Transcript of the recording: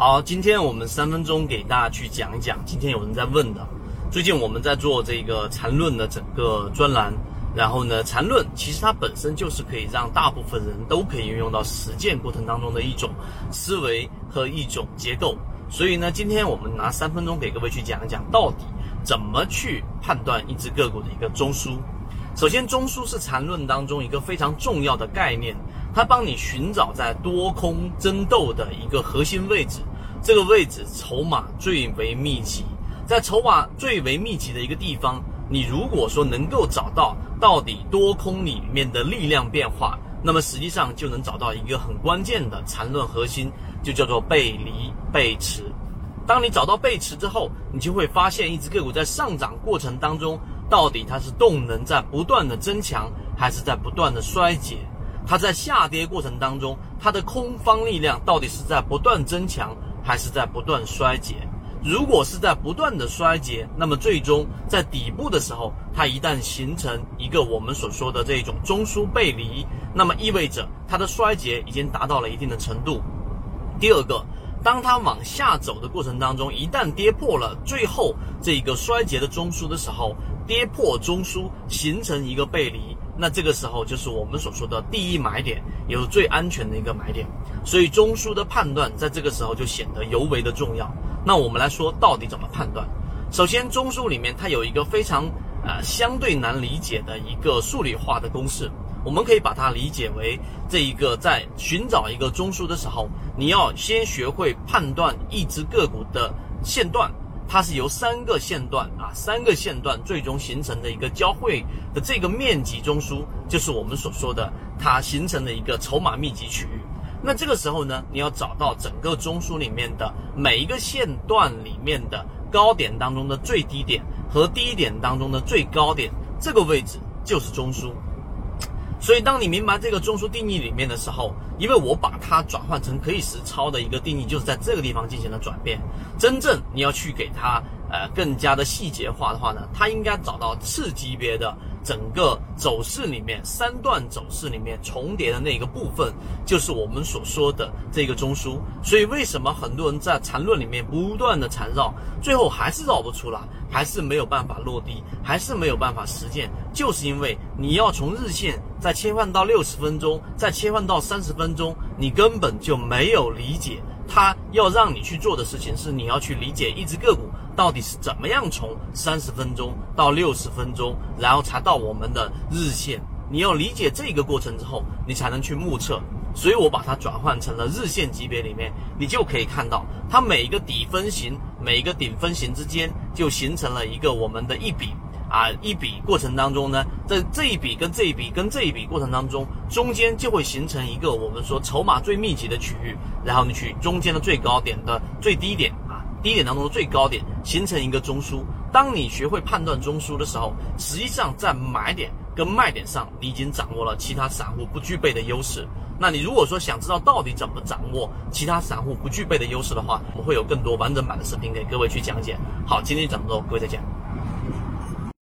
好，今天我们三分钟给大家去讲一讲。今天有人在问的，最近我们在做这个缠论的整个专栏，然后呢，缠论其实它本身就是可以让大部分人都可以运用到实践过程当中的一种思维和一种结构。所以呢，今天我们拿三分钟给各位去讲一讲，到底怎么去判断一只个股的一个中枢。首先，中枢是缠论当中一个非常重要的概念，它帮你寻找在多空争斗的一个核心位置。这个位置筹码最为密集，在筹码最为密集的一个地方，你如果说能够找到到底多空里面的力量变化，那么实际上就能找到一个很关键的缠论核心，就叫做背离背驰。当你找到背驰之后，你就会发现一只个股在上涨过程当中，到底它是动能在不断的增强，还是在不断的衰竭？它在下跌过程当中，它的空方力量到底是在不断增强？还是在不断衰竭。如果是在不断的衰竭，那么最终在底部的时候，它一旦形成一个我们所说的这种中枢背离，那么意味着它的衰竭已经达到了一定的程度。第二个，当它往下走的过程当中，一旦跌破了最后这个衰竭的中枢的时候，跌破中枢形成一个背离。那这个时候就是我们所说的第一买点，也是最安全的一个买点。所以中枢的判断在这个时候就显得尤为的重要。那我们来说到底怎么判断？首先，中枢里面它有一个非常呃相对难理解的一个数理化的公式，我们可以把它理解为这一个在寻找一个中枢的时候，你要先学会判断一只个股的线段。它是由三个线段啊，三个线段最终形成的一个交汇的这个面积中枢，就是我们所说的它形成的一个筹码密集区域。那这个时候呢，你要找到整个中枢里面的每一个线段里面的高点当中的最低点和低点当中的最高点，这个位置就是中枢。所以，当你明白这个中枢定义里面的时候，因为我把它转换成可以实操的一个定义，就是在这个地方进行了转变。真正你要去给它呃更加的细节化的话呢，它应该找到次级别的。整个走势里面，三段走势里面重叠的那个部分，就是我们所说的这个中枢。所以，为什么很多人在缠论里面不断的缠绕，最后还是绕不出来，还是没有办法落地，还是没有办法实践？就是因为你要从日线再切换到六十分钟，再切换到三十分钟，你根本就没有理解。他要让你去做的事情是，你要去理解一只个股到底是怎么样从三十分钟到六十分钟，然后才到我们的日线。你要理解这个过程之后，你才能去目测。所以我把它转换成了日线级别里面，你就可以看到它每一个底分型、每一个顶分型之间就形成了一个我们的一笔。啊，一笔过程当中呢，在这一笔跟这一笔跟这一笔过程当中，中间就会形成一个我们说筹码最密集的区域，然后你去中间的最高点的最低点，低点当中的最高点形成一个中枢。当你学会判断中枢的时候，实际上在买点跟卖点上，你已经掌握了其他散户不具备的优势。那你如果说想知道到底怎么掌握其他散户不具备的优势的话，我们会有更多完整版的视频给各位去讲解。好，今天讲这么多，各位再见。